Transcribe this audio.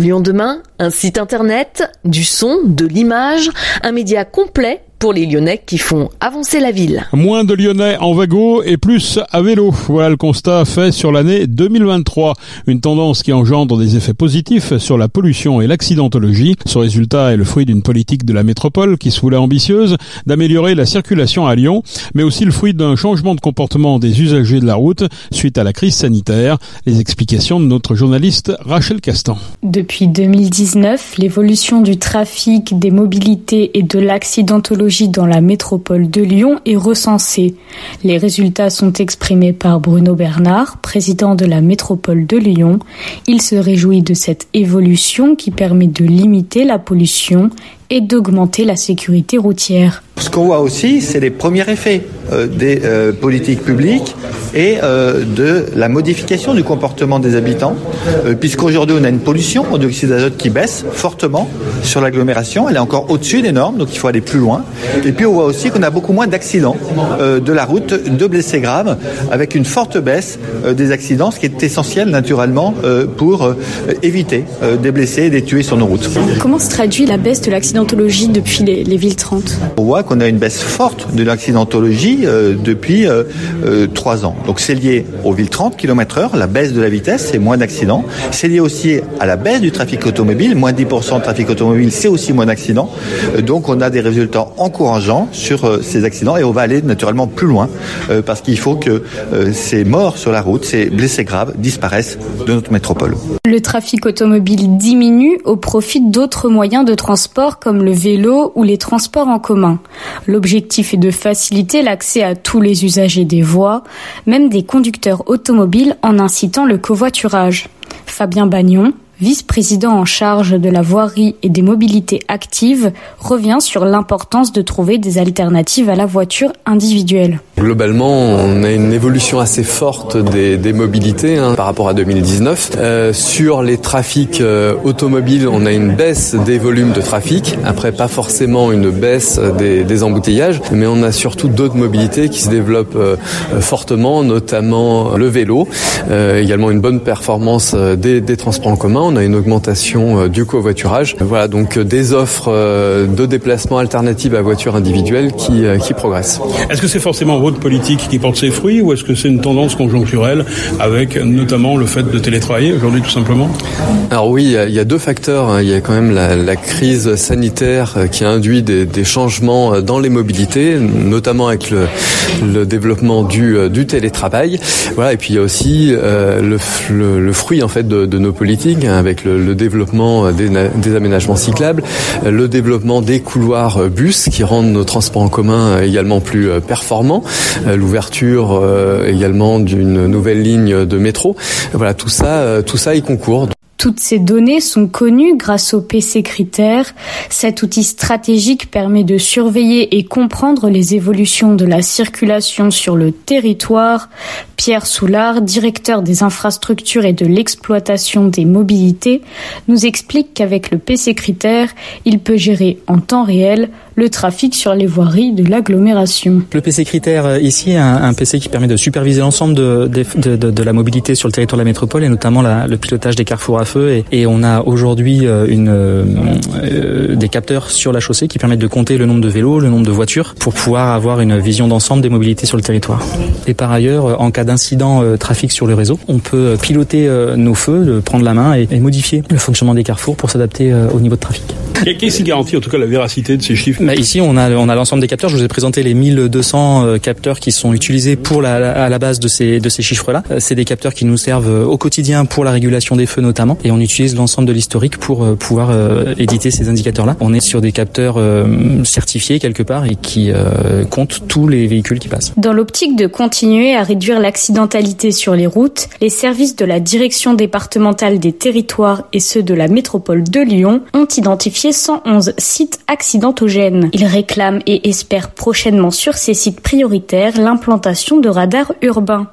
Lyon demain, un site internet, du son, de l'image, un média complet pour les Lyonnais qui font avancer la ville. Moins de Lyonnais en wagon et plus à vélo. Voilà le constat fait sur l'année 2023. Une tendance qui engendre des effets positifs sur la pollution et l'accidentologie. Ce résultat est le fruit d'une politique de la métropole qui se voulait ambitieuse d'améliorer la circulation à Lyon, mais aussi le fruit d'un changement de comportement des usagers de la route suite à la crise sanitaire. Les explications de notre journaliste Rachel Castan. Depuis 2019, l'évolution du trafic, des mobilités et de l'accidentologie dans la métropole de Lyon est recensée. Les résultats sont exprimés par Bruno Bernard, président de la métropole de Lyon. Il se réjouit de cette évolution qui permet de limiter la pollution et d'augmenter la sécurité routière. Ce qu'on voit aussi, c'est les premiers effets euh, des euh, politiques publiques et euh, de la modification du comportement des habitants, puisqu'aujourd'hui on a une pollution au dioxyde d'azote qui baisse fortement sur l'agglomération, elle est encore au-dessus des normes, donc il faut aller plus loin. Et puis on voit aussi qu'on a beaucoup moins d'accidents de la route, de blessés graves, avec une forte baisse des accidents, ce qui est essentiel naturellement pour éviter des blessés et des tués sur nos routes. Comment se traduit la baisse de l'accidentologie depuis les, les villes 30 On voit qu'on a une baisse forte de l'accidentologie euh, depuis euh, euh, trois ans. Donc c'est lié aux villes 30 km heure, la baisse de la vitesse, c'est moins d'accidents. C'est lié aussi à la baisse du trafic automobile, moins 10% de trafic automobile, c'est aussi moins d'accidents. Donc on a des résultats encourageants sur ces accidents et on va aller naturellement plus loin parce qu'il faut que ces morts sur la route, ces blessés graves disparaissent de notre métropole. Le trafic automobile diminue au profit d'autres moyens de transport comme le vélo ou les transports en commun. L'objectif est de faciliter l'accès à tous les usagers des voies, même des conducteurs automobiles en incitant le covoiturage. Fabien Bagnon, vice-président en charge de la voirie et des mobilités actives, revient sur l'importance de trouver des alternatives à la voiture individuelle. Globalement, on a une évolution assez forte des, mobilités hein, par rapport à 2019. Euh, sur les trafics euh, automobiles, on a une baisse des volumes de trafic. Après, pas forcément une baisse des, embouteillages, mais on a surtout d'autres mobilités qui se développent euh, fortement, notamment le vélo, également une bonne performance des transports en commun on a une augmentation euh, du covoiturage. Voilà donc euh, des offres euh, de déplacement alternatives à voiture individuelle qui, qui progressent. Est-ce que c'est forcément votre politique qui porte ses fruits ou est-ce que c'est une tendance conjoncturelle avec notamment le fait de télétravailler aujourd'hui tout simplement? Alors oui, il y a deux facteurs. Hein. Il y a quand même la, la crise sanitaire qui a induit des, des, changements dans les mobilités, notamment avec le, le développement du, du, télétravail. Voilà, et puis il y a aussi euh, le, le, le, fruit en fait de, de nos politiques hein, avec le, développement des, aménagements cyclables, le développement des couloirs bus qui rendent nos transports en commun également plus performants, l'ouverture également d'une nouvelle ligne de métro. Voilà, tout ça, tout ça y concourt. Toutes ces données sont connues grâce au PC Critères. Cet outil stratégique permet de surveiller et comprendre les évolutions de la circulation sur le territoire. Pierre Soulard, directeur des infrastructures et de l'exploitation des mobilités, nous explique qu'avec le PC Critères, il peut gérer en temps réel le trafic sur les voiries de l'agglomération. Le PC Critère ici, un, un PC qui permet de superviser l'ensemble de, la mobilité sur le territoire de la métropole et notamment le pilotage des carrefours à feu. Et, on a aujourd'hui une, euh, des capteurs sur la chaussée qui permettent de compter le nombre de vélos, le nombre de voitures pour pouvoir avoir une vision d'ensemble des mobilités sur le territoire. Et par ailleurs, en cas d'incident euh, trafic sur le réseau, on peut piloter euh, nos feux, prendre la main et, modifier le fonctionnement des carrefours pour s'adapter euh, au niveau de trafic. Qu'est-ce qui garantit en tout cas la véracité de ces chiffres bah Ici, on a, on a l'ensemble des capteurs. Je vous ai présenté les 1200 euh, capteurs qui sont utilisés pour la, à la base de ces, de ces chiffres-là. C'est des capteurs qui nous servent au quotidien pour la régulation des feux notamment. Et on utilise l'ensemble de l'historique pour euh, pouvoir euh, éditer ces indicateurs-là. On est sur des capteurs euh, certifiés quelque part et qui euh, comptent tous les véhicules qui passent. Dans l'optique de continuer à réduire l'accidentalité sur les routes, les services de la direction départementale des territoires et ceux de la métropole de Lyon ont identifié 111 sites accidentogènes. Ils réclament et espèrent prochainement sur ces sites prioritaires l'implantation de radars urbains.